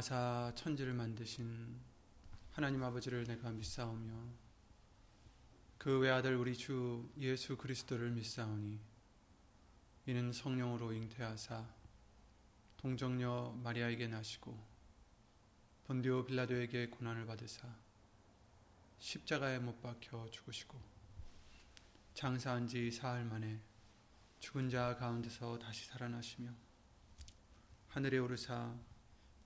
영하사 천지를 만드신 하나님 아버지를 내가 믿사오며 그 외아들 우리 주 예수 그리스도를 믿사오니 이는 성령으로 잉태하사 동정녀 마리아에게 나시고 본디오 빌라도에게 고난을 받으사 십자가에 못 박혀 죽으시고 장사한 지 사흘 만에 죽은 자 가운데서 다시 살아나시며 하늘에 오르사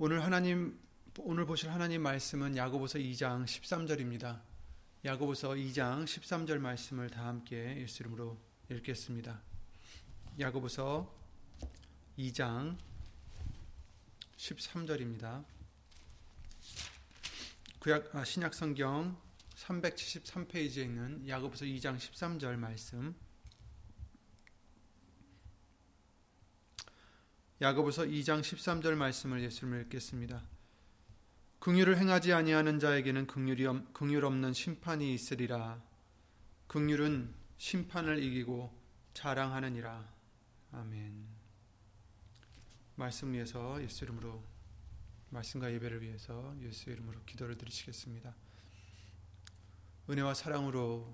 오늘 하나님 오늘 보실 하나님 말씀은 야고보서 2장 13절입니다. 야고보서 2장 13절 말씀을 다 함께 예수 이름으로 읽겠습니다. 야고보서 2장 13절입니다. 구약 아, 신약 성경 373페이지에 있는 야고보서 2장 13절 말씀. 야고보서 2장 13절 말씀을 예수님 읽겠습니다. 긍휼을 행하지 아니하는 자에게는 긍휼이 긍휼 없는 심판이 있으리라. 긍휼은 심판을 이기고 자랑하느니라. 아멘. 말씀 위해서 예수 이름으로 말씀과 예배를 위해서 예수 이름으로 기도를 드리시겠습니다. 은혜와 사랑으로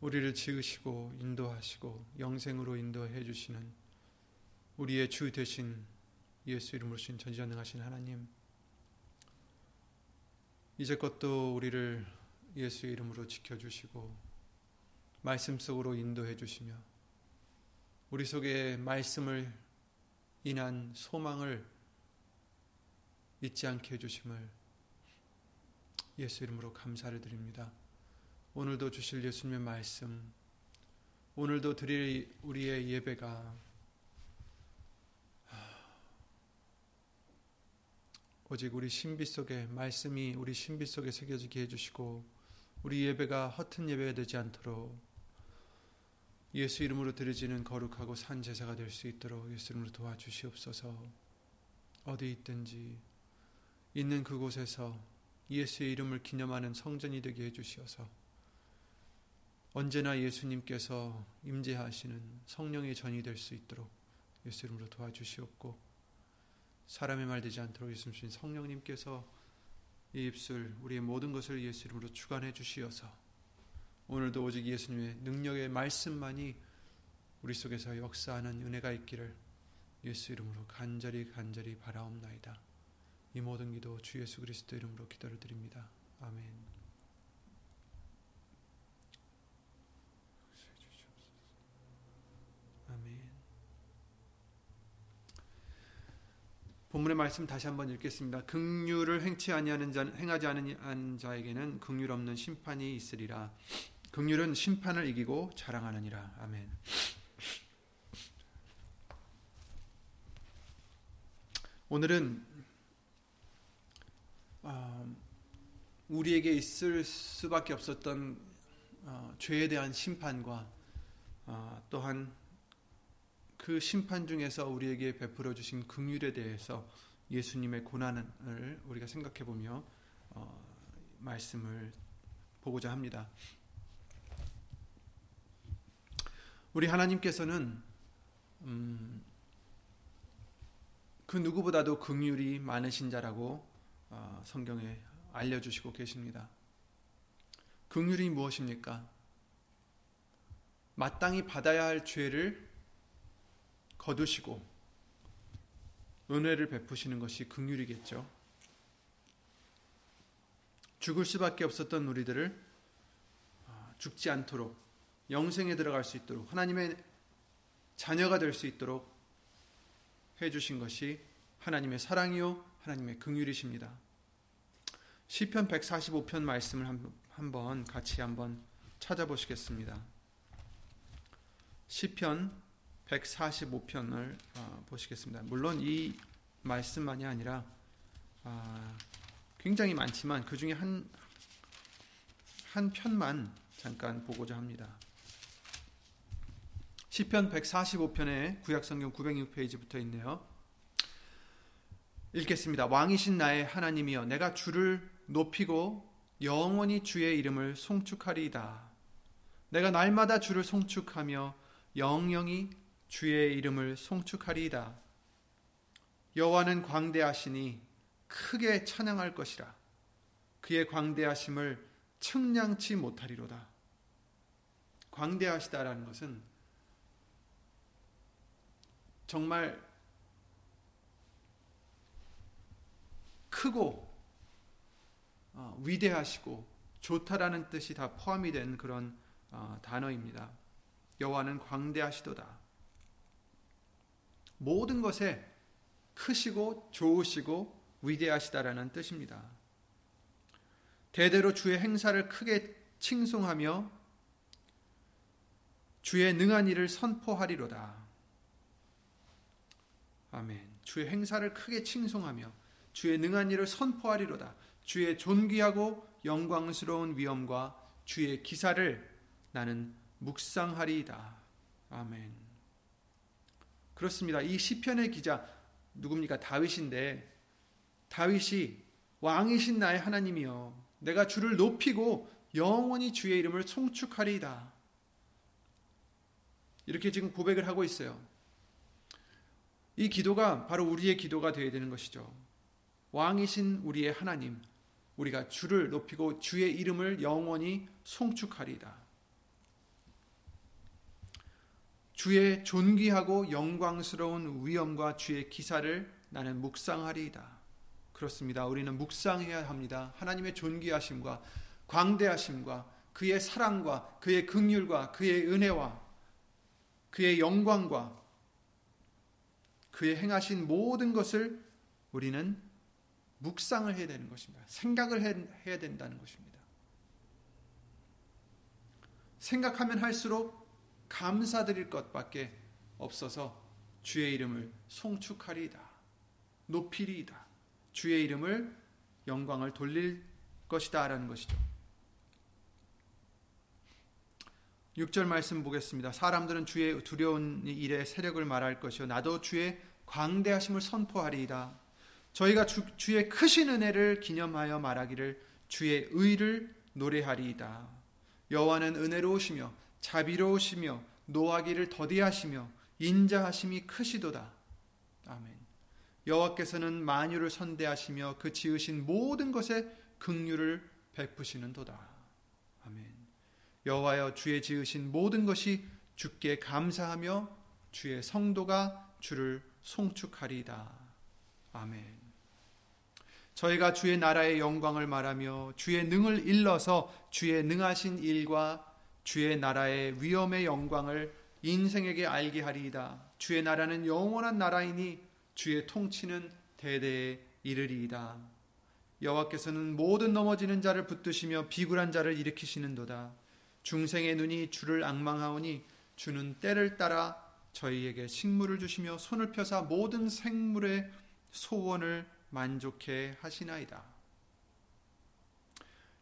우리를 지으시고 인도하시고 영생으로 인도해 주시는 우리의 주 되신 예수 이름으로 신 전지전능하신 하나님 이제껏도 우리를 예수 이름으로 지켜주시고 말씀 속으로 인도해 주시며 우리 속에 말씀을 인한 소망을 잊지 않게 해주심을 예수 이름으로 감사를 드립니다. 오늘도 주실 예수님의 말씀, 오늘도 드릴 우리의 예배가 오직 우리 신비 속에 말씀이 우리 신비 속에 새겨지게 해주시고 우리 예배가 허튼 예배가 되지 않도록 예수 이름으로 드려지는 거룩하고 산 제사가 될 수 있도록 예수 이름으로 도와주시옵소서. 어디 있든지 있는 그곳에서 예수의 이름을 기념하는 성전이 되게 해주시어서 언제나 예수님께서 임재하시는 성령의 전이 될 수 있도록 예수 이름으로 도와주시옵고 사람의 말 되지 않도록 예수님 신 성령님께서 이 입술 우리의 모든 것을 예수 이름으로 주관해 주시어서 오늘도 오직 예수님의 능력의 말씀만이 우리 속에서 역사하는 은혜가 있기를 예수 이름으로 간절히 간절히 바라옵나이다. 이 모든 기도 주 예수 그리스도 이름으로 기도를 드립니다. 아멘. 본문의 말씀 다시 한번 읽겠습니다. 긍휼을 행치 아니하는 자 행하지 않은 자에게는 긍휼 없는 심판이 있으리라. 긍휼은 심판을 이기고 자랑하느니라. 아멘. 오늘은 어, 우리에게 있을 수밖에 없었던 어, 죄에 대한 심판과 어, 또한 그 심판 중에서 우리에게 베풀어 주신 긍휼에 대해서 예수님의 고난을 우리가 생각해 보며 말씀을 보고자 합니다. 우리 하나님께서는 음, 그 누구보다도 긍휼이 많으신 자라고 어, 성경에 알려주시고 계십니다. 긍휼이 무엇입니까? 마땅히 받아야 할 죄를 거두시고 은혜를 베푸시는 것이 긍휼이겠죠. 죽을 수밖에 없었던 우리들을 어, 죽지 않도록 영생에 들어갈 수 있도록 하나님의 자녀가 될 수 있도록 해 주신 것이 하나님의 사랑이요 하나님의 긍휼이십니다. 시편 145편 말씀을 한번 같이 한번 찾아보시겠습니다. 시편 145편을 어, 보시겠습니다. 물론 이 말씀만이 아니라 아, 굉장히 많지만 그 중에 한, 한 편만 잠깐 보고자 합니다. 시편 145편에 구약성경 906페이지부터 있네요. 읽겠습니다. 왕이신 나의 하나님이여 내가 주를 높이고 영원히 주의 이름을 송축하리이다. 내가 날마다 주를 송축하며 영영이 주의 이름을 송축하리이다. 여호와는 광대하시니 크게 찬양할 것이라. 그의 광대하심을 측량치 못하리로다. 광대하시다라는 것은 정말 크고 어, 위대하시고 좋다라는 뜻이 다 포함이 된 그런 어, 단어입니다. 여호와는 광대하시도다. 모든 것에 크시고 좋으시고 위대하시다라는 뜻입니다. 대대로 주의 행사를 크게 칭송하며 주의 능한 일을 선포하리로다. 아멘. 주의 행사를 크게 칭송하며 주의 능한 일을 선포하리로다. 주의 존귀하고 영광스러운 위엄과 주의 기사를 나는 묵상하리이다. 아멘. 그렇습니다. 이 시편의 기자 누굽니까? 다윗인데 다윗이 왕이신 나의 하나님이여 내가 주를 높이고 영원히 주의 이름을 송축하리이다. 이렇게 지금 고백을 하고 있어요. 이 기도가 바로 우리의 기도가 되어야 되는 것이죠. 왕이신 우리의 하나님, 우리가 주를 높이고 주의 이름을 영원히 송축하리이다. 주의 존귀하고 영광스러운 위엄과 주의 기사를 나는 묵상하리이다. 그렇습니다. 우리는 묵상해야 합니다. 하나님의 존귀하심과 광대하심과 그의 사랑과 그의 긍휼과 그의 은혜와 그의 영광과 그의 행하신 모든 것을 우리는 묵상을 해야 되는 것입니다. 생각을 해야 된다는 것입니다. 생각하면 할수록 감사드릴 것밖에 없어서 주의 이름을 송축하리이다. 높이리이다. 주의 이름을 영광을 돌릴 것이다 라는 것이죠. 6절 말씀 보겠습니다. 사람들은 주의 두려운 일에 세력을 말할 것이요 나도 주의 광대하심을 선포하리이다. 저희가 주, 주의 크신 은혜를 기념하여 말하기를 주의 의를 노래하리이다. 여호와는 은혜로우시며 자비로우시며 노하기를 더디하시며 인자하심이 크시도다. 아멘. 여호와께서는 만유를 선대하시며 그 지으신 모든 것에 긍휼을 베푸시는도다. 아멘. 여호와여 주의 지으신 모든 것이 주께 감사하며 주의 성도가 주를 송축하리이다. 아멘. 저희가 주의 나라의 영광을 말하며 주의 능을 일러서 주의 능하신 일과 주의 나라의 위엄의 영광을 인생에게 알게 하리이다. 주의 나라는 영원한 나라이니 주의 통치는 대대에 이르리이다. 여호와께서는 모든 넘어지는 자를 붙드시며 비굴한 자를 일으키시는도다. 중생의 눈이 주를 악망하오니 주는 때를 따라 저희에게 식물을 주시며 손을 펴사 모든 생물의 소원을 만족해 하시나이다.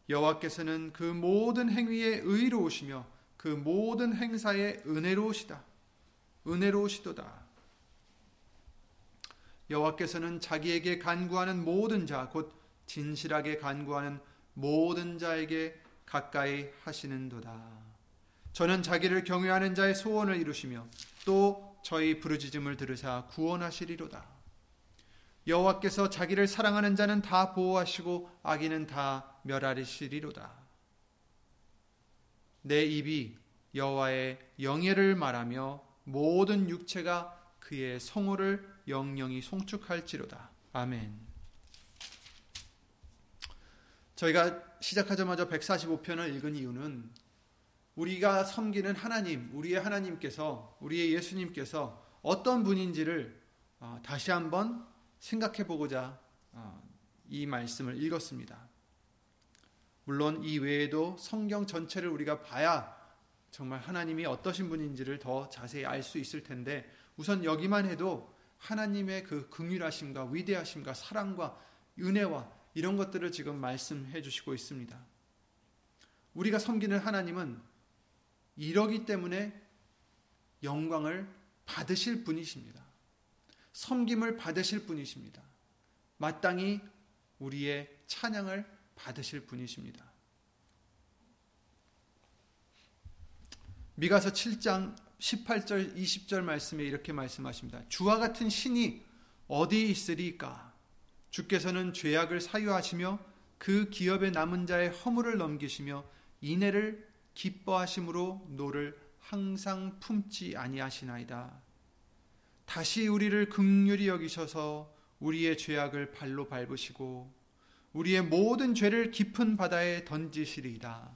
여호와께서는 그 모든 행위에 의로우시며 그 모든 행사에 은혜로우시다. 은혜로우시도다. 여호와께서는 자기에게 간구하는 모든 자, 곧 진실하게 간구하는 모든 자에게 가까이 하시는도다. 저는 자기를 경외하는 자의 소원을 이루시며 또 저희 부르짖음을 들으사 구원하시리로다. 여호와께서 자기를 사랑하는 자는 다 보호하시고 악인은 다 멸하리시리로다. 내 입이 여호와의 영예를 말하며 모든 육체가 그의 성호를 영영이 송축할지로다. 아멘. 저희가 시작하자마자 145편을 읽은 이유는 우리가 섬기는 하나님, 우리의 하나님께서, 우리의 예수님께서 어떤 분인지를 어, 다시 한번 생각해 보고자 어, 이 말씀을 읽었습니다. 물론 이 외에도 성경 전체를 우리가 봐야 정말 하나님이 어떠신 분인지를 더 자세히 알 수 있을 텐데 우선 여기만 해도 하나님의 그 긍휼하심과 위대하심과 사랑과 은혜와 이런 것들을 지금 말씀해 주시고 있습니다. 우리가 섬기는 하나님은 이러기 때문에 영광을 받으실 분이십니다. 섬김을 받으실 분이십니다. 마땅히 우리의 찬양을 받으실 분이십니다. 미가서 7장 18절 20절 말씀에 이렇게 말씀하십니다. 주와 같은 신이 어디 있으리까? 주께서는 죄악을 사유하시며 그 기업에 남은 자의 허물을 넘기시며 인애를 기뻐하심으로 노를 항상 품지 아니하시나이다. 다시 우리를 긍휼히 여기셔서 우리의 죄악을 발로 밟으시고 우리의 모든 죄를 깊은 바다에 던지시리이다.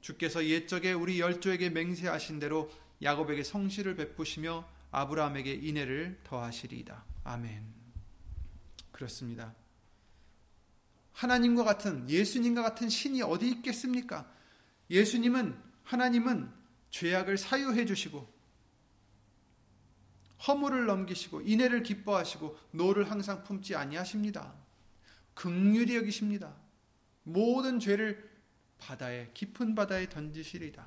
주께서 옛적에 우리 열조에게 맹세하신 대로 야곱에게 성실을 베푸시며 아브라함에게 인애를 더하시리이다. 아멘. 그렇습니다. 하나님과 같은 예수님과 같은 신이 어디 있겠습니까? 예수님은 하나님은 죄악을 사유해 주시고 허물을 넘기시고 인애를 기뻐하시고 노를 항상 품지 아니하십니다. 극률이 여기십니다. 모든 죄를 바다에 깊은 바다에 던지시리다.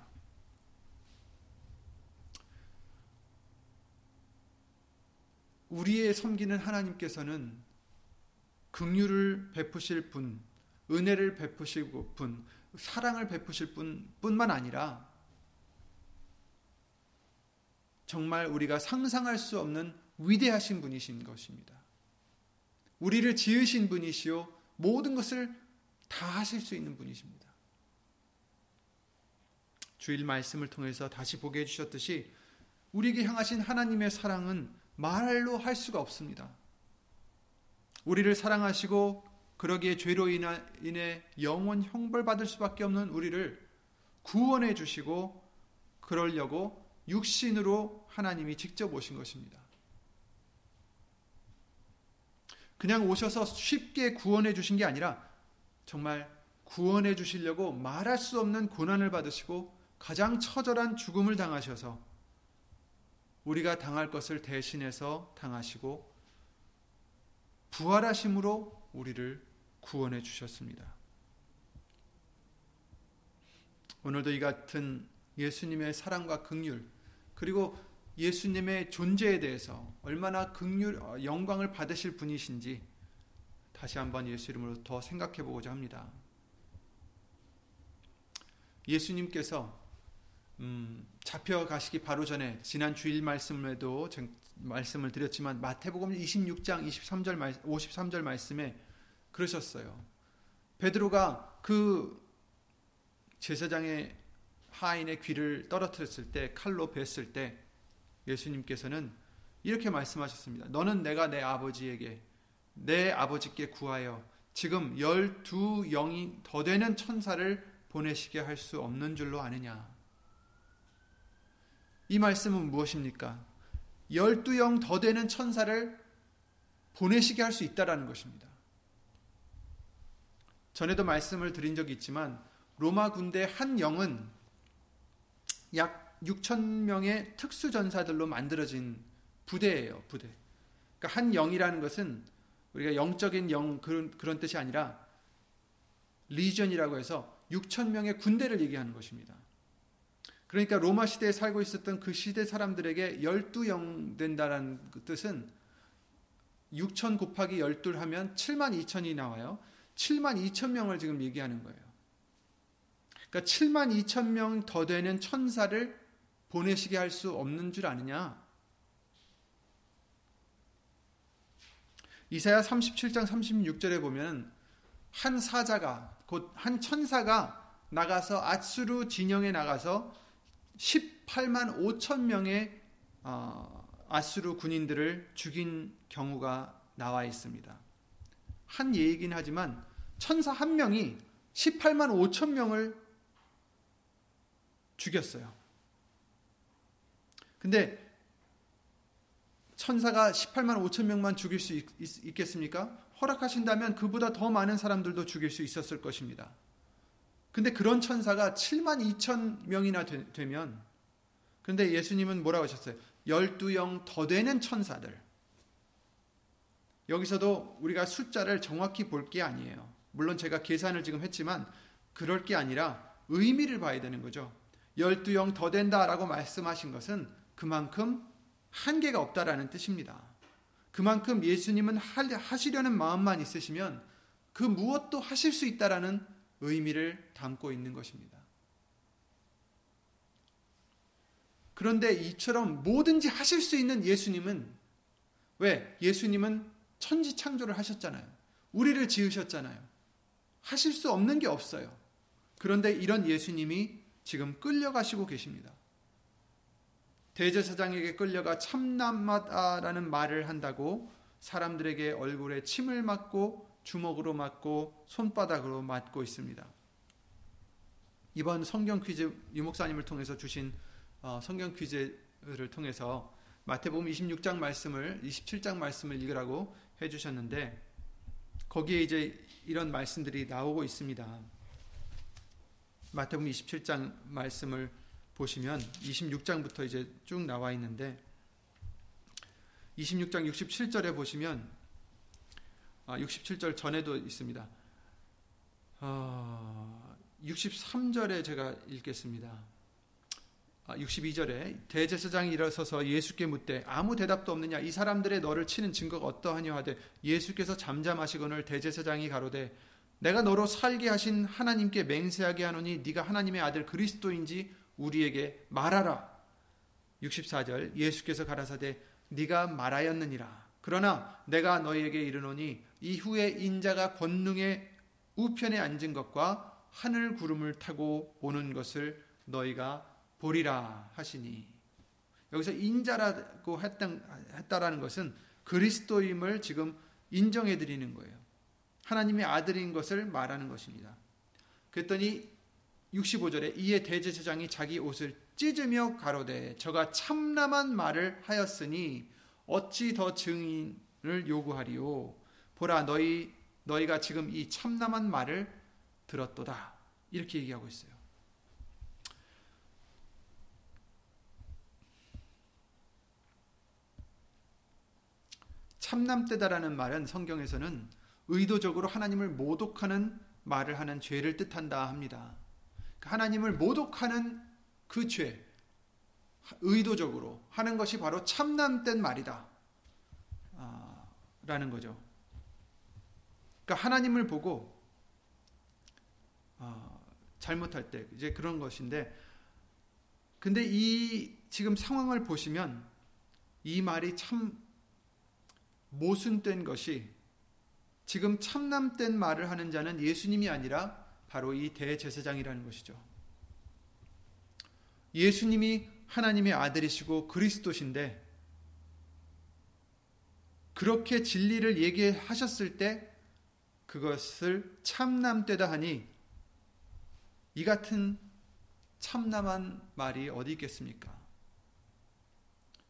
우리의 섬기는 하나님께서는 긍휼을 베푸실 분, 은혜를 베푸실 분, 사랑을 베푸실 분 뿐만 아니라 정말 우리가 상상할 수 없는 위대하신 분이신 것입니다. 우리를 지으신 분이시요 모든 것을 다 하실 수 있는 분이십니다. 주일 말씀을 통해서 다시 보게 해 주셨듯이 우리에게 향하신 하나님의 사랑은 말로 할 수가 없습니다. 우리를 사랑하시고 그러기에 죄로 인해 영원 형벌받을 수밖에 없는 우리를 구원해 주시고 그러려고 육신으로 하나님이 직접 오신 것입니다. 그냥 오셔서 쉽게 구원해 주신 게 아니라 정말 구원해 주시려고 말할 수 없는 고난을 받으시고 가장 처절한 죽음을 당하셔서 우리가 당할 것을 대신해서 당하시고 부활하심으로 우리를 구원해 주셨습니다. 오늘도 이 같은 예수님의 사랑과 긍휼 그리고 예수님의 존재에 대해서 얼마나 긍휼 어, 영광을 받으실 분이신지 다시 한번 예수 이름으로 더 생각해 보고자 합니다. 예수님께서 음, 잡혀 가시기 바로 전에 지난 주일 말씀에도 말씀을 드렸지만 마태복음 26장 23절 말, 53절 말씀에 그러셨어요. 베드로가 그 제사장의 하인의 귀를 떨어뜨렸을 때 칼로 뱄을 때 예수님께서는 이렇게 말씀하셨습니다. 너는 내가 내 아버지에게 내 아버지께 구하여 지금 열두 영이 더 되는 천사를 보내시게 할 수 없는 줄로 아느냐. 이 말씀은 무엇입니까? 열두 영 더 되는 천사를 보내시게 할 수 있다라는 것입니다. 전에도 말씀을 드린 적이 있지만 로마 군대 한 영은 약 6천 명의 특수 전사들로 만들어진 부대예요, 부대. 그러니까 한 영이라는 것은 우리가 영적인 영 그런, 그런 뜻이 아니라 리전이라고 해서 6천 명의 군대를 얘기하는 것입니다. 그러니까 로마 시대에 살고 있었던 그 시대 사람들에게 12영 된다라는 그 뜻은 6천 곱하기 12 하면 7만 2천이 나와요. 7만 2천 명을 지금 얘기하는 거예요. 그러니까 7만 2천 명 더 되는 천사를 보내시게 할 수 없는 줄 아느냐? 이사야 37장 36절에 보면 한 사자가 곧 한 천사가 나가서 아수르 진영에 나가서 18만 5천 명의 어, 아수르 군인들을 죽인 경우가 나와 있습니다. 한 예이긴 하지만 천사 한 명이 18만 5천 명을 죽였어요. 근데 천사가 18만 5천 명만 죽일 수 있, 겠습니까 허락하신다면 그보다 더 많은 사람들도 죽일 수 있었을 것입니다. 근데 그런 천사가 7만 2천 명이나 되, 면 근데 예수님은 뭐라고 하셨어요? 12영 더 되는 천사들. 여기서도 우리가 숫자를 정확히 볼 게 아니에요. 물론 제가 계산을 지금 했지만 그럴 게 아니라 의미를 봐야 되는 거죠. 12영 더 된다라고 말씀하신 것은 그만큼 한계가 없다라는 뜻입니다. 그만큼 예수님은 하시려는 마음만 있으시면 그 무엇도 하실 수 있다라는 의미를 담고 있는 것입니다. 그런데 이처럼 뭐든지 하실 수 있는 예수님은 왜? 예수님은 천지 창조를 하셨잖아요. 우리를 지으셨잖아요. 하실 수 없는 게 없어요. 그런데 이런 예수님이 지금 끌려가시고 계십니다. 대제사장에게 끌려가 참남마다라는 말을 한다고 사람들에게 얼굴에 침을 맞고 주먹으로 맞고 손바닥으로 맞고 있습니다. 이번 성경 퀴즈 유목사님을 통해서 주신 어, 성경 퀴즈를 통해서 마태복음 26장 말씀을 27장 말씀을 읽으라고 해주셨는데 거기에 이제 이런 말씀들이 나오고 있습니다. 마태복음 27장 말씀을 보시면 26장부터 이제 쭉 나와 있는데 26장 67절에 보시면 아, 67절 전에도 있습니다. 어, 63절에 제가 읽겠습니다. 아, 62절에 대제사장이 일어서서 예수께 묻되 아무 대답도 없느냐 이 사람들의 너를 치는 증거가 어떠하냐 하되 예수께서 잠잠하시거늘 대제사장이 가로되 내가 너로 살게 하신 하나님께 맹세하게 하노니 네가 하나님의 아들 그리스도인지 우리에게 말하라. 64절 예수께서 가라사대 네가 말하였느니라. 그러나 내가 너희에게 이르노니 이후에 인자가 권능의 우편에 앉은 것과 하늘 구름을 타고 오는 것을 너희가 보리라 하시니 여기서 인자라고 했다라는 것은 그리스도임을 지금 인정해 드리는 거예요. 하나님의 아들인 것을 말하는 것입니다. 그랬더니 65절에 이에 대제사장이 자기 옷을 찢으며 가로되 저가 참남한 말을 하였으니 어찌 더 증인을 요구하리요 보라 너희 너희가 지금 이 참남한 말을 들었도다 이렇게 얘기하고 있어요. 참남되다라는 말은 성경에서는 의도적으로 하나님을 모독하는 말을 하는 죄를 뜻한다 합니다. 하나님을 모독하는 그 죄, 의도적으로 하는 것이 바로 참남된 말이다. 아, 라는 거죠. 그러니까 하나님을 보고 아, 잘못할 때 이제 그런 것인데, 근데 이 지금 상황을 보시면 이 말이 참 모순된 것이 지금 참남된 말을 하는 자는 예수님이 아니라 바로 이 대제사장이라는 것이죠. 예수님이 하나님의 아들이시고 그리스도신데 그렇게 진리를 얘기하셨을 때 그것을 참남되다 하니 이 같은 참남한 말이 어디 있겠습니까?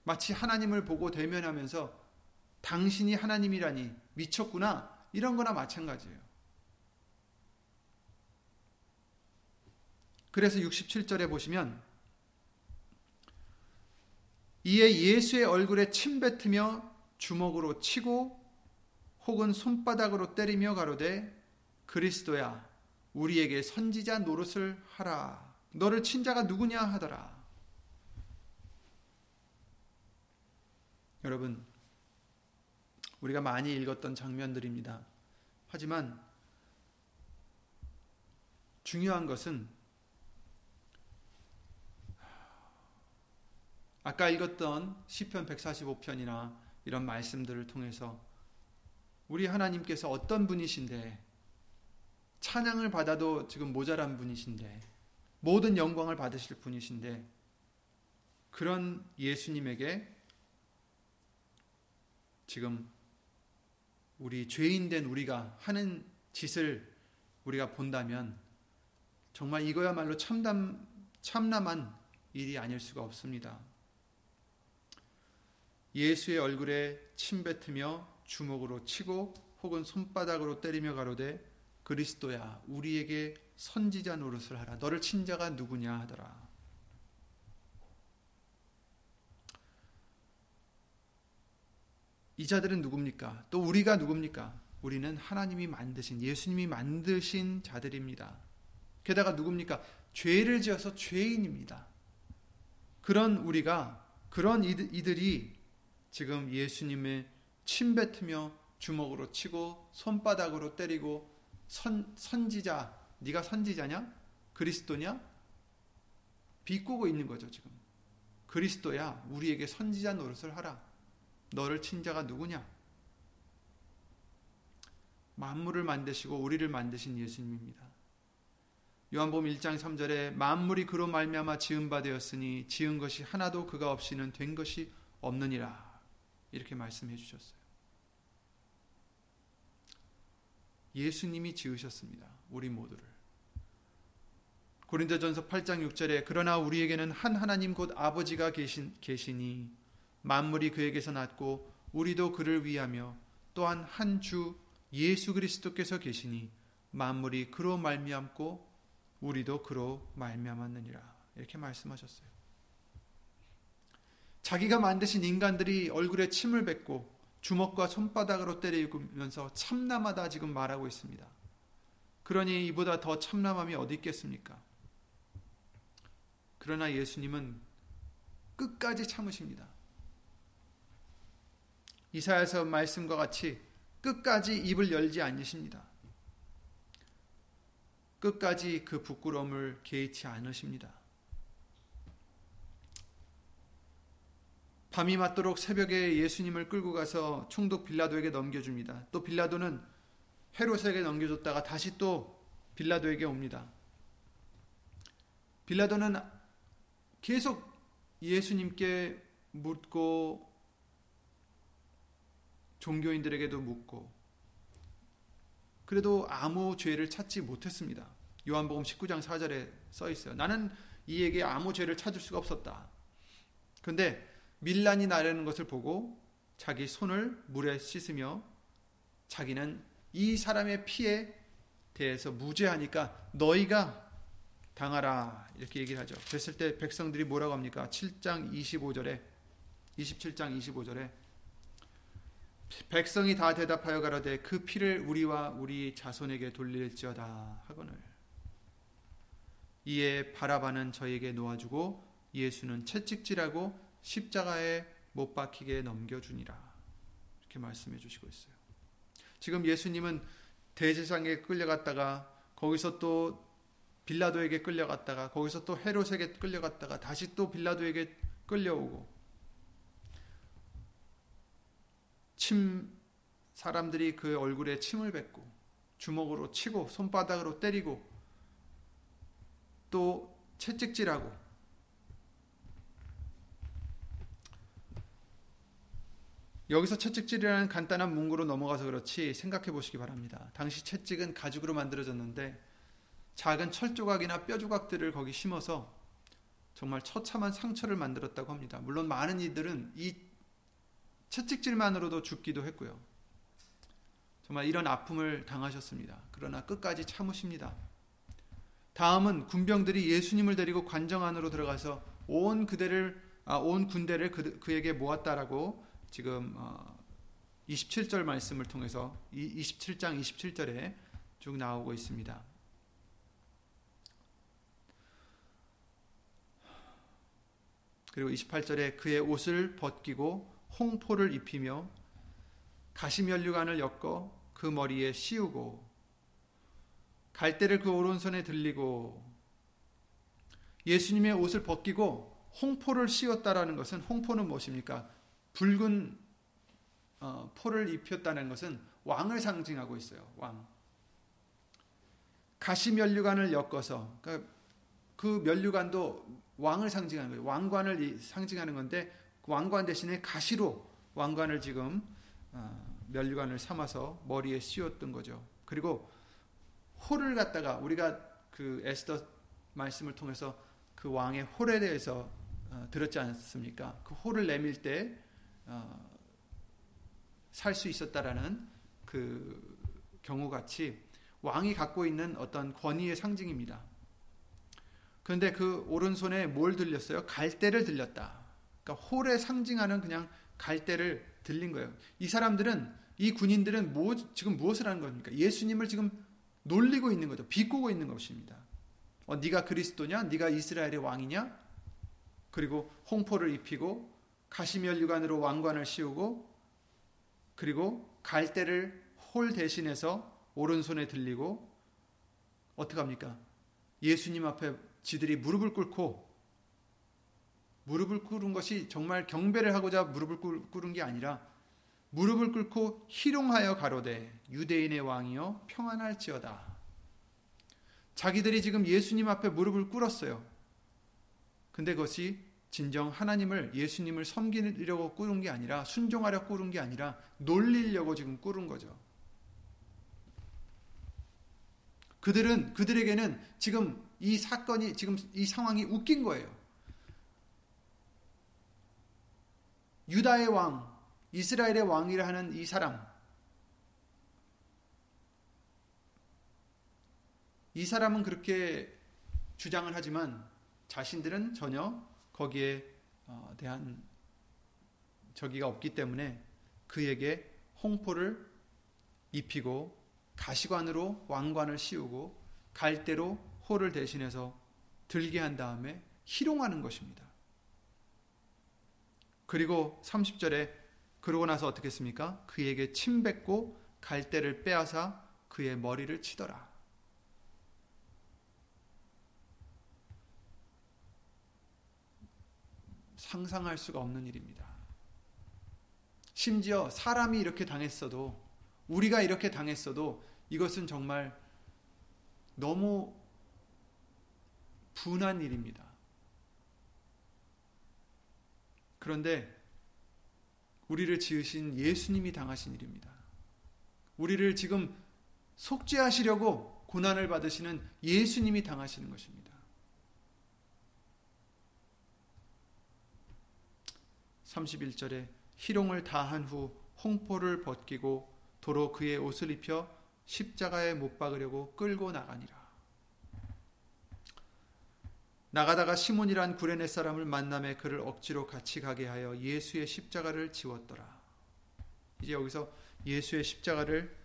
마치 하나님을 보고 대면하면서 당신이 하나님이라니 미쳤구나 이런 거나 마찬가지예요. 그래서 67절에 보시면 이에 예수의 얼굴에 침 뱉으며 주먹으로 치고 혹은 손바닥으로 때리며 가로되 그리스도야 우리에게 선지자 노릇을 하라. 너를 친 자가 누구냐 하더라. 여러분 우리가 많이 읽었던 장면들입니다. 하지만 중요한 것은 아까 읽었던 시편 145편이나 이런 말씀들을 통해서 우리 하나님께서 어떤 분이신데 찬양을 받아도 지금 모자란 분이신데 모든 영광을 받으실 분이신데 그런 예수님에게 지금 우리 죄인된 우리가 하는 짓을 우리가 본다면 정말 이거야말로 참담, 참남한 일이 아닐 수가 없습니다. 예수의 얼굴에 침 뱉으며 주먹으로 치고 혹은 손바닥으로 때리며 가로되 그리스도야 우리에게 선지자 노릇을 하라. 너를 친 자가 누구냐 하더라. 이 자들은 누굽니까? 또 우리가 누굽니까? 우리는 하나님이 만드신 예수님이 만드신 자들입니다. 게다가 누굽니까? 죄를 지어서 죄인입니다. 그런 우리가 그런 이들이 지금 예수님의 침뱉으며 주먹으로 치고 손바닥으로 때리고 선, 선지자 네가 선지자냐? 그리스도냐? 비꼬고 있는 거죠 지금. 그리스도야 우리에게 선지자 노릇을 하라. 너를 친 자가 누구냐? 만물을 만드시고 우리를 만드신 예수님입니다. 요한복음 1장 3절에 만물이 그로 말미암아 지은 바 되었으니 지은 것이 하나도 그가 없이는 된 것이 없느니라. 이렇게 말씀해 주셨어요. 예수님이 지으셨습니다. 우리 모두를. 고린도전서 8장 6절에 그러나 우리에게는 한 하나님 곧 아버지가 계신, 계시니 만물이 그에게서 났고 우리도 그를 위하며 또한 한 주 예수 그리스도께서 계시니 만물이 그로 말미암고 우리도 그로 말미암았느니라 이렇게 말씀하셨어요. 자기가 만드신 인간들이 얼굴에 침을 뱉고 주먹과 손바닥으로 때리면서 참남하다 지금 말하고 있습니다. 그러니 이보다 더 참남함이 어디 있겠습니까? 그러나 예수님은 끝까지 참으십니다. 이사야서 말씀과 같이 끝까지 입을 열지 않으십니다. 끝까지 그 부끄러움을 개의치 않으십니다. 밤이 맞도록 새벽에 예수님을 끌고 가서 총독 빌라도에게 넘겨줍니다. 또 빌라도는 헤롯에게 넘겨줬다가 다시 또 빌라도에게 옵니다. 빌라도는 계속 예수님께 묻고 종교인들에게도 묻고 그래도 아무 죄를 찾지 못했습니다. 요한복음 19장 4절에 써 있어요. 나는 이에게 아무 죄를 찾을 수가 없었다. 그런데 밀란이 나려는 것을 보고 자기 손을 물에 씻으며 자기는 이 사람의 피에 대해서 무죄하니까 너희가 당하라 이렇게 얘기를 하죠. 그랬을 때 백성들이 뭐라고 합니까? 7장 25절에 27장 25절에 백성이 다 대답하여 가로되 그 피를 우리와 우리 자손에게 돌릴지어다 하거늘 이에 바라바는 저에게 놓아주고 예수는 채찍질하고 십자가에 못 박히게 넘겨주니라 이렇게 말씀해 주시고 있어요. 지금 예수님은 대제사장에 끌려갔다가 거기서 또 빌라도에게 끌려갔다가 거기서 또 헤롯에게 끌려갔다가 다시 또 빌라도에게 끌려오고 침 사람들이 그 얼굴에 침을 뱉고 주먹으로 치고 손바닥으로 때리고 또 채찍질하고 여기서 채찍질이라는 간단한 문구로 넘어가서 그렇지 생각해 보시기 바랍니다. 당시 채찍은 가죽으로 만들어졌는데 작은 철 조각이나 뼈 조각들을 거기 심어서 정말 처참한 상처를 만들었다고 합니다. 물론 많은 이들은 이 채찍질만으로도 죽기도 했고요. 정말 이런 아픔을 당하셨습니다. 그러나 끝까지 참으십니다. 다음은 군병들이 예수님을 데리고 관정 안으로 들어가서 온 그대를 아, 온 군대를 그, 그에게 모았다라고 지금 어, 27절 말씀을 통해서 27장 27절에 쭉 나오고 있습니다. 그리고 28절에 그의 옷을 벗기고 홍포를 입히며 가시면류관을 엮어 그 머리에 씌우고 갈대를 그 오른손에 들리고 예수님의 옷을 벗기고 홍포를 씌웠다라는 것은 홍포는 무엇입니까? 붉은 어, 포를 입혔다는 것은 왕을 상징하고 있어요. 왕. 가시면류관을 엮어서 그러니까 그 면류관도 왕을 상징하는 거예요. 왕관을 상징하는 건데 왕관 대신에 가시로 왕관을 지금 어, 멸류관을 삼아서 머리에 씌웠던 거죠. 그리고 홀을 갖다가 우리가 그 에스더 말씀을 통해서 그 왕의 홀에 대해서 어, 들었지 않습니까? 그 홀을 내밀 때 살수 어, 있었다라는 그 경우 같이 왕이 갖고 있는 어떤 권위의 상징입니다. 그런데 그 오른손에 뭘 들렸어요? 갈대를 들렸다. 그러니까 홀에 상징하는 그냥 갈대를 들린 거예요. 이 사람들은 이 군인들은 뭐, 지금 무엇을 하는 겁니까? 예수님을 지금 놀리고 있는 거죠. 비꼬고 있는 것입니다. 어, 네가 그리스도냐? 네가 이스라엘의 왕이냐? 그리고 홍포를 입히고 가시멸 유관으로 왕관을 씌우고 그리고 갈대를 홀 대신해서 오른손에 들리고 어떻게 합니까? 예수님 앞에 지들이 무릎을 꿇고 무릎을 꿇은 것이 정말 경배를 하고자 무릎을 꿇은 게 아니라 무릎을 꿇고 희롱하여 가로되 유대인의 왕이여 평안할지어다. 자기들이 지금 예수님 앞에 무릎을 꿇었어요. 근데 그것이 진정 하나님을 예수님을 섬기려고 꿇은 게 아니라 순종하려 꿇은 게 아니라 놀리려고 지금 꿇은 거죠. 그들은 그들에게는 지금 이 사건이 지금 이 상황이 웃긴 거예요. 유다의 왕, 이스라엘의 왕이라 하는 이 사람, 이 사람은 그렇게 주장을 하지만 자신들은 전혀 거기에 어, 대한 저기가 없기 때문에 그에게 홍포를 입히고 가시관으로 왕관을 씌우고 갈대로 호를 대신해서 들게 한 다음에 희롱하는 것입니다. 그리고 30절에 그러고 나서 어떻게 했습니까? 그에게 침 뱉고 갈대를 빼앗아 그의 머리를 치더라. 상상할 수가 없는 일입니다. 심지어 사람이 이렇게 당했어도 우리가 이렇게 당했어도 이것은 정말 너무 분한 일입니다. 그런데 우리를 지으신 예수님이 당하신 일입니다. 우리를 지금 속죄하시려고 고난을 받으시는 예수님이 당하시는 것입니다. 31절에 희롱을 다한 후 홍포를 벗기고 도로 그의 옷을 입혀 십자가에 못 박으려고 끌고 나가니라. 나가다가 시몬이란 구레네 사람을 만남에 그를 억지로 같이 가게 하여 예수의 십자가를 지웠더라. 이제 여기서 예수의 십자가를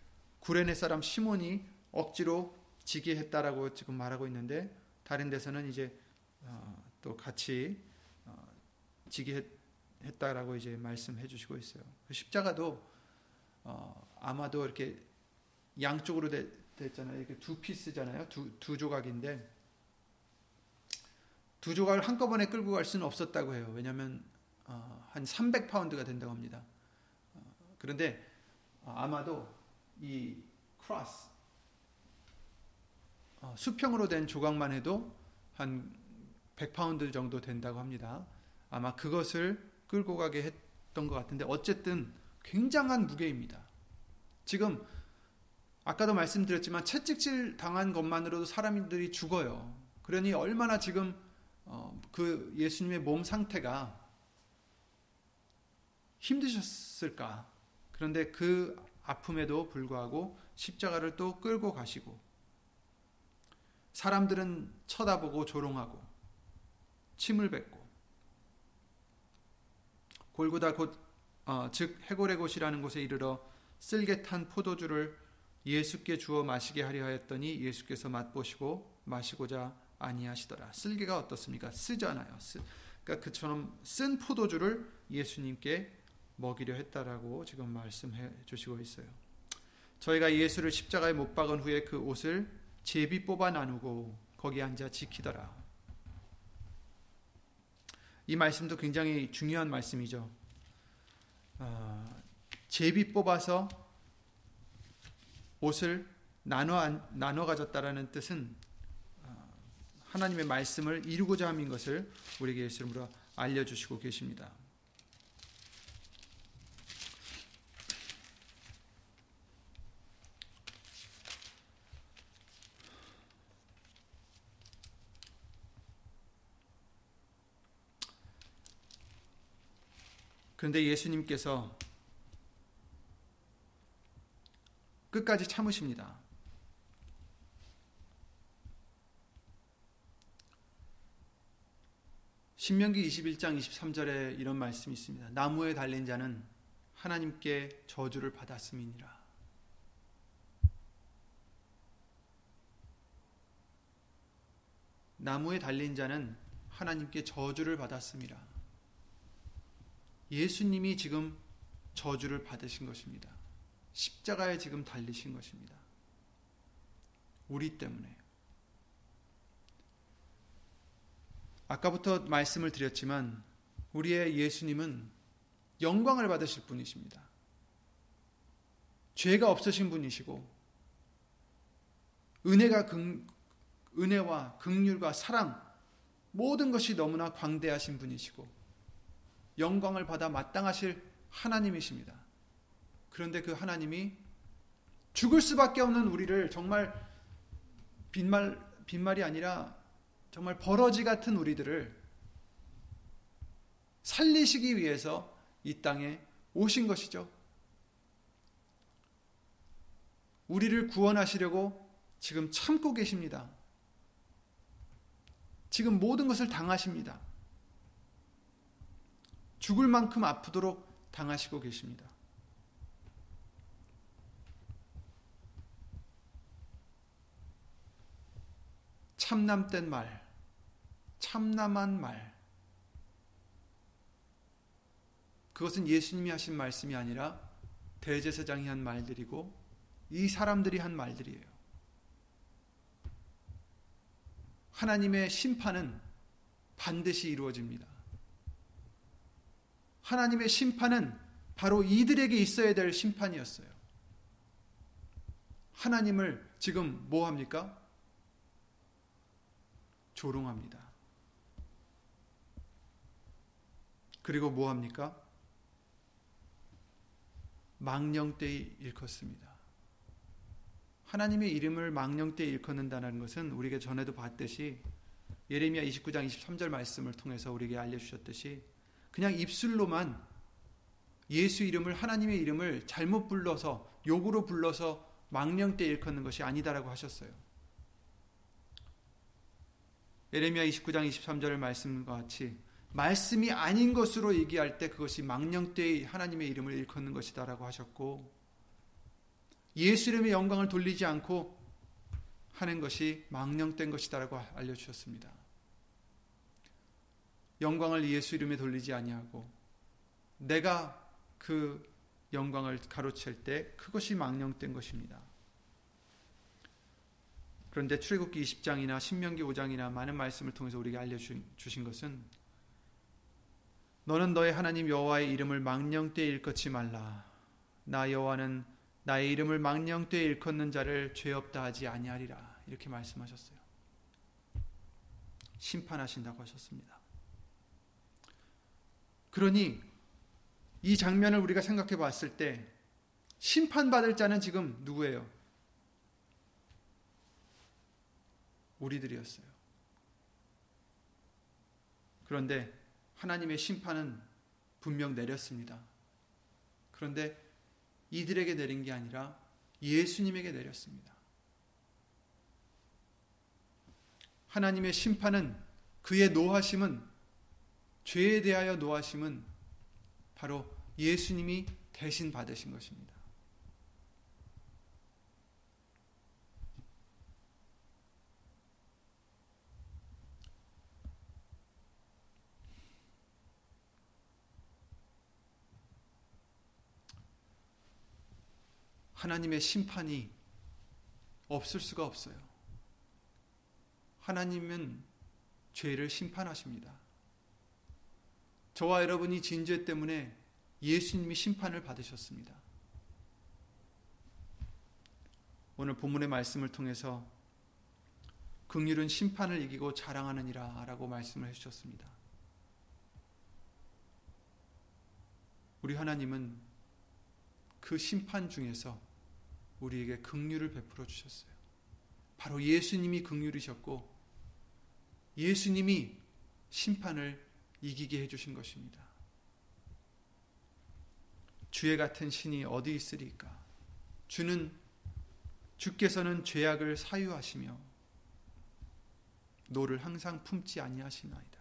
구레네 사람 시몬이 억지로 지게 했다라고 지금 말하고 있는데 다른 데서는 이제 어, 또 같이 어, 지게 했 다라고 이제 말씀해 주시고 있어요. 그 십자가도 어, 아마도 이렇게 양쪽으로 되, 됐잖아요. 이렇게 두 piece잖아요. 두, 두 조각인데 두 조각을 한꺼번에 끌고 갈 수는 없었다고 해요. 왜냐하면 어, 한 300파운드가 된다고 합니다. 어, 그런데 어, 아마도 이 cross 어, 수평으로 된 조각만 해도 한 100파운드 정도 된다고 합니다. 아마 그것을 끌고 가게 했던 것 같은데 어쨌든 굉장한 무게입니다. 지금 아까도 말씀드렸지만 채찍질 당한 것만으로도 사람들이 죽어요. 그러니 얼마나 지금 어, 그 예수님의 몸 상태가 힘드셨을까. 그런데 그 아픔에도 불구하고 십자가를 또 끌고 가시고 사람들은 쳐다보고 조롱하고 침을 뱉고 골고다 곧, 어, 즉 해골의 곳이라는 곳에 이르러 쓸개 탄 포도주를 예수께 주어 마시게 하려 하였더니 예수께서 맛보시고 마시고자 아니하시더라. 쓸개가 어떻습니까? 쓰잖아요. 쓰, 그러니까 그처럼 쓴 포도주를 예수님께 먹이려 했다라고 지금 말씀해 주시고 있어요. 저희가 예수를 십자가에 못 박은 후에 그 옷을 제비 뽑아 나누고 거기 앉아 지키더라. 이 말씀도 굉장히 중요한 말씀이죠. 어, 제비 뽑아서 옷을 나눠 나눠 가졌다라는 뜻은 어, 하나님의 말씀을 이루고자 함인 것을 우리에게 예수님으로 알려주시고 계십니다. 그런데 예수님께서 끝까지 참으십니다. 신명기 21장 23절에 이런 말씀이 있습니다. 나무에 달린 자는 하나님께 저주를 받았음이니라. 나무에 달린 자는 하나님께 저주를 받았음이라. 예수님이 지금 저주를 받으신 것입니다. 십자가에 지금 달리신 것입니다. 우리 때문에. 아까부터 말씀을 드렸지만 우리의 예수님은 영광을 받으실 분이십니다. 죄가 없으신 분이시고 은혜가 긍, 은혜와 극률과 사랑 모든 것이 너무나 광대하신 분이시고 영광을 받아 마땅하실 하나님이십니다. 그런데 그 하나님이 죽을 수밖에 없는 우리를 정말 빈말 빈말이 아니라 정말 버러지 같은 우리들을 살리시기 위해서 이 땅에 오신 것이죠. 우리를 구원하시려고 지금 참고 계십니다. 지금 모든 것을 당하십니다. 죽을 만큼 아프도록 당하시고 계십니다. 참남된 말, 참남한 말. 그것은 예수님이 하신 말씀이 아니라 대제사장이 한 말들이고 이 사람들이 한 말들이에요. 하나님의 심판은 반드시 이루어집니다. 하나님의 심판은 바로 이들에게 있어야 될 심판이었어요. 하나님을 지금 뭐 합니까? 조롱합니다. 그리고 뭐 합니까? 망령되이 일컫습니다. 하나님의 이름을 망령되이 일컫는다는 것은 우리가 전에도 봤듯이 예레미야 29장 23절 말씀을 통해서 우리에게 알려 주셨듯이 그냥 입술로만 예수 이름을 하나님의 이름을 잘못 불러서 욕으로 불러서 망령되 일컫는 것이 아니다라고 하셨어요. 예레미야 29장 23절의 말씀과 같이 말씀이 아닌 것으로 얘기할 때 그것이 망령되이 하나님의 이름을 일컫는 것이다라고 하셨고 예수 이름의 영광을 돌리지 않고 하는 것이 망령된 것이다라고 알려 주셨습니다. 영광을 예수 이름에 돌리지 아니하고 내가 그 영광을 가로챌 때 그것이 망령된 것입니다. 그런데 출애굽기 20장이나 신명기 5장이나 많은 말씀을 통해서 우리에게 알려주신 것은 너는 너의 하나님 여호와의 이름을 망령되이 일컫지 말라. 나 여호와는 나의 이름을 망령되이 일컫는 자를 죄 없다 하지 아니하리라. 이렇게 말씀하셨어요. 심판하신다고 하셨습니다. 그러니 이 장면을 우리가 생각해 봤을 때 심판받을 자는 지금 누구예요? 우리들이었어요. 그런데 하나님의 심판은 분명 내렸습니다. 그런데 이들에게 내린 게 아니라 예수님에게 내렸습니다. 하나님의 심판은 그의 노하심은 죄에 대하여 노하심은 바로 예수님이 대신 받으신 것입니다. 하나님의 심판이 없을 수가 없어요. 하나님은 죄를 심판하십니다. 저와 여러분이 진죄 때문에 예수님이 심판을 받으셨습니다. 오늘 본문의 말씀을 통해서 긍휼은 심판을 이기고 자랑하느니라 라고 말씀을 해 주셨습니다. 우리 하나님은 그 심판 중에서 우리에게 긍휼을 베풀어 주셨어요. 바로 예수님이 긍휼이셨고 예수님이 심판을 이기게 해주신 것입니다. 주의 같은 신이 어디 있으리까? 주는 주께서는 죄악을 사유하시며 노를 항상 품지 아니하시나이다.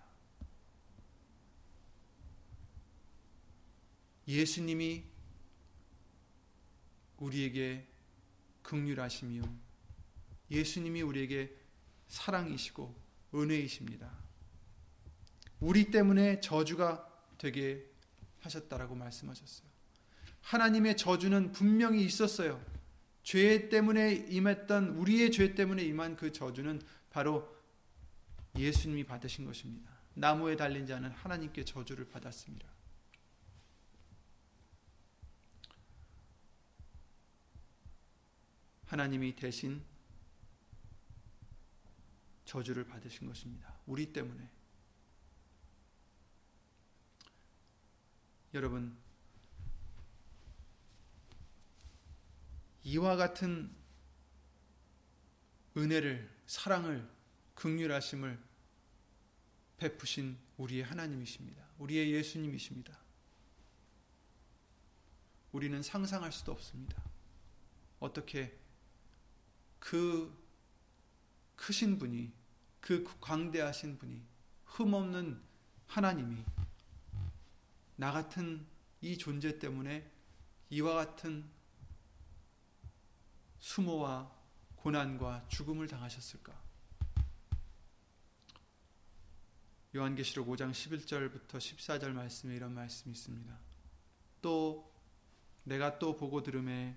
예수님이 우리에게 긍휼하시며 예수님이 우리에게 사랑이시고 은혜이십니다. 우리 때문에 저주가 되게 하셨다라고 말씀하셨어요. 하나님의 저주는 분명히 있었어요. 죄 때문에 임했던 우리의 죄 때문에 임한 그 저주는 바로 예수님이 받으신 것입니다. 나무에 달린 자는 하나님께 저주를 받았습니다. 하나님이 대신 저주를 받으신 것입니다. 우리 때문에. 여러분, 이와 같은 은혜를, 사랑을, 극률하심을 베푸신 우리의 하나님이십니다. 우리의 예수님이십니다. 우리는 상상할 수도 없습니다. 어떻게 그 크신 분이 그 광대하신 분이 흠없는 하나님이 나 같은 이 존재 때문에 이와 같은 수모와 고난과 죽음을 당하셨을까? 요한계시록 5장 11절부터 14절 말씀에 이런 말씀이 있습니다. 또 내가 또 보고 들음에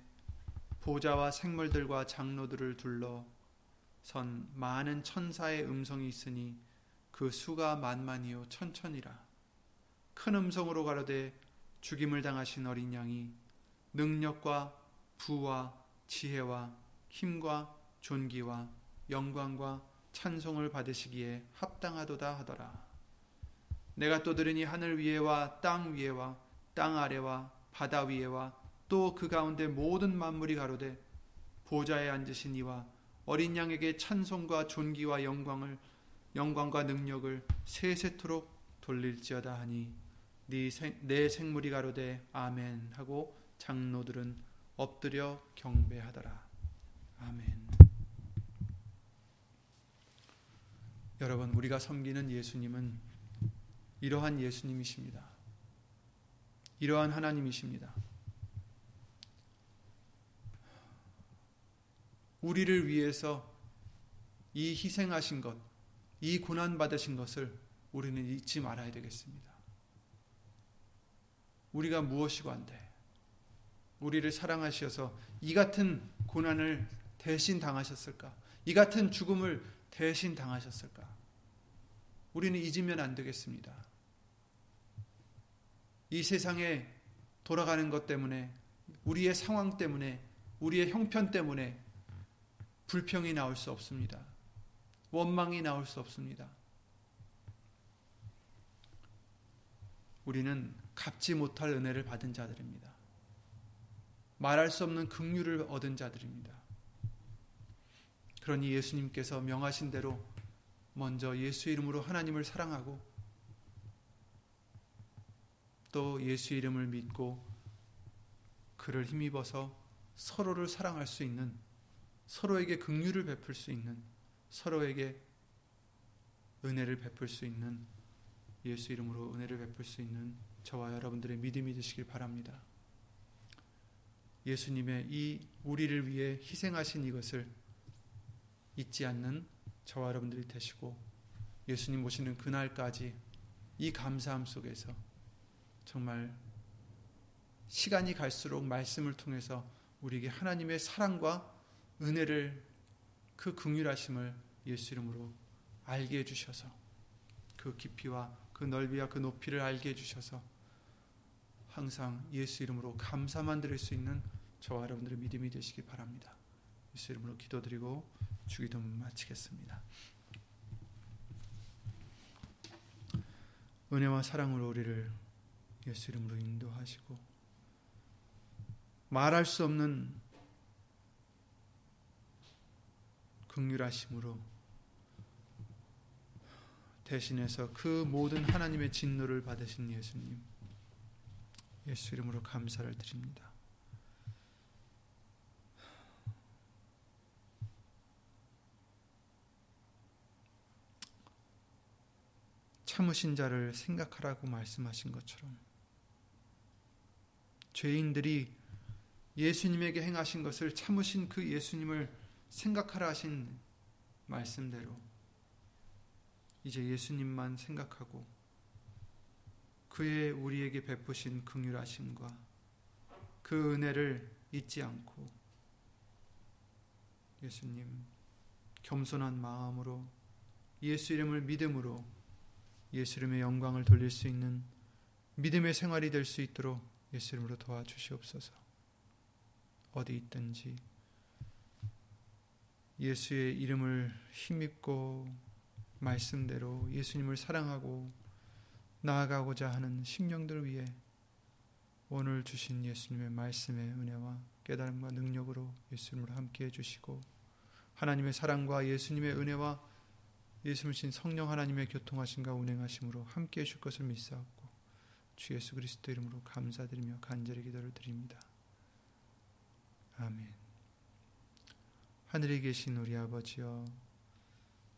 보좌와 생물들과 장로들을 둘러 선 많은 천사의 음성이 있으니 그 수가 만만이요 천천이라 큰 음성으로 가로되 죽임을 당하신 어린 양이 능력과 부와 지혜와 힘과 존귀와 영광과 찬송을 받으시기에 합당하도다 하더라. 내가 또 들으니 하늘 위에와 땅 위에와 땅 아래와 바다 위에와 또 그 가운데 모든 만물이 가로되 보좌에 앉으신 이와 어린 양에게 찬송과 존귀와 영광을 영광과 능력을 세세토록 돌릴지어다 하니 네 생, 내 생물이 가로되 아멘 하고 장로들은 엎드려 경배하더라. 아멘. 여러분 우리가 섬기는 예수님은 이러한 예수님이십니다. 이러한 하나님이십니다. 우리를 위해서 이 희생하신 것, 이 고난 받으신 것을 우리는 잊지 말아야 되겠습니다. 우리가 무엇이고 한데 우리를 사랑하셔서 이 같은 고난을 대신 당하셨을까? 이 같은 죽음을 대신 당하셨을까? 우리는 잊으면 안 되겠습니다. 이 세상에 돌아가는 것 때문에 우리의 상황 때문에 우리의 형편 때문에 불평이 나올 수 없습니다. 원망이 나올 수 없습니다. 우리는 갚지 못할 은혜를 받은 자들입니다. 말할 수 없는 긍휼을 얻은 자들입니다. 그러니 예수님께서 명하신 대로 먼저 예수 이름으로 하나님을 사랑하고 또 예수 이름을 믿고 그를 힘입어서 서로를 사랑할 수 있는 서로에게 긍휼을 베풀 수 있는 서로에게 은혜를 베풀 수 있는 예수 이름으로 은혜를 베풀 수 있는 저와 여러분들의 믿음이 되시길 바랍니다. 예수님의 이 우리를 위해 희생하신 이것을 잊지 않는 저와 여러분들이 되시고 예수님 오시는 그날까지 이 감사함 속에서 정말 시간이 갈수록 말씀을 통해서 우리에게 하나님의 사랑과 은혜를 그 긍휼하심을 예수 이름으로 알게 해 주셔서 그 깊이와 그 넓이와 그 높이를 알게 해 주셔서 항상 예수 이름으로 감사만 드릴 수 있는 저와 여러분들의 믿음이 되시기 바랍니다. 예수 이름으로 기도드리고 주기도 마치겠습니다. 은혜와 사랑으로 우리를 예수 이름으로 인도하시고 말할 수 없는 극률하심으로 대신해서 그 모든 하나님의 진노를 받으신 예수님 예수 이름으로 감사를 드립니다. 참으신 자를 생각하라고 말씀하신 것처럼 죄인들이 예수님에게 행하신 것을 참으신 그 예수님을 생각하라 하신 말씀대로 이제 예수님만 생각하고 그의 우리에게 베푸신 긍휼하심과 그 은혜를 잊지 않고 예수님 겸손한 마음으로 예수 이름을 믿음으로 예수 이름의 영광을 돌릴 수 있는 믿음의 생활이 될 수 있도록 예수 이름으로 도와주시옵소서. 어디 있든지 예수의 이름을 힘입고 말씀대로 예수님을 사랑하고 나아가고자 하는 심령들을 위해 오늘 주신 예수님의 말씀의 은혜와 깨달음과 능력으로 예수님을 함께 해주시고 하나님의 사랑과 예수님의 은혜와 예수님 신 성령 하나님의 교통하심과 운행하심으로 함께 해줄 것을 믿사옵고 주 예수 그리스도 이름으로 감사드리며 간절히 기도를 드립니다. 아멘. 하늘에 계신 우리 아버지여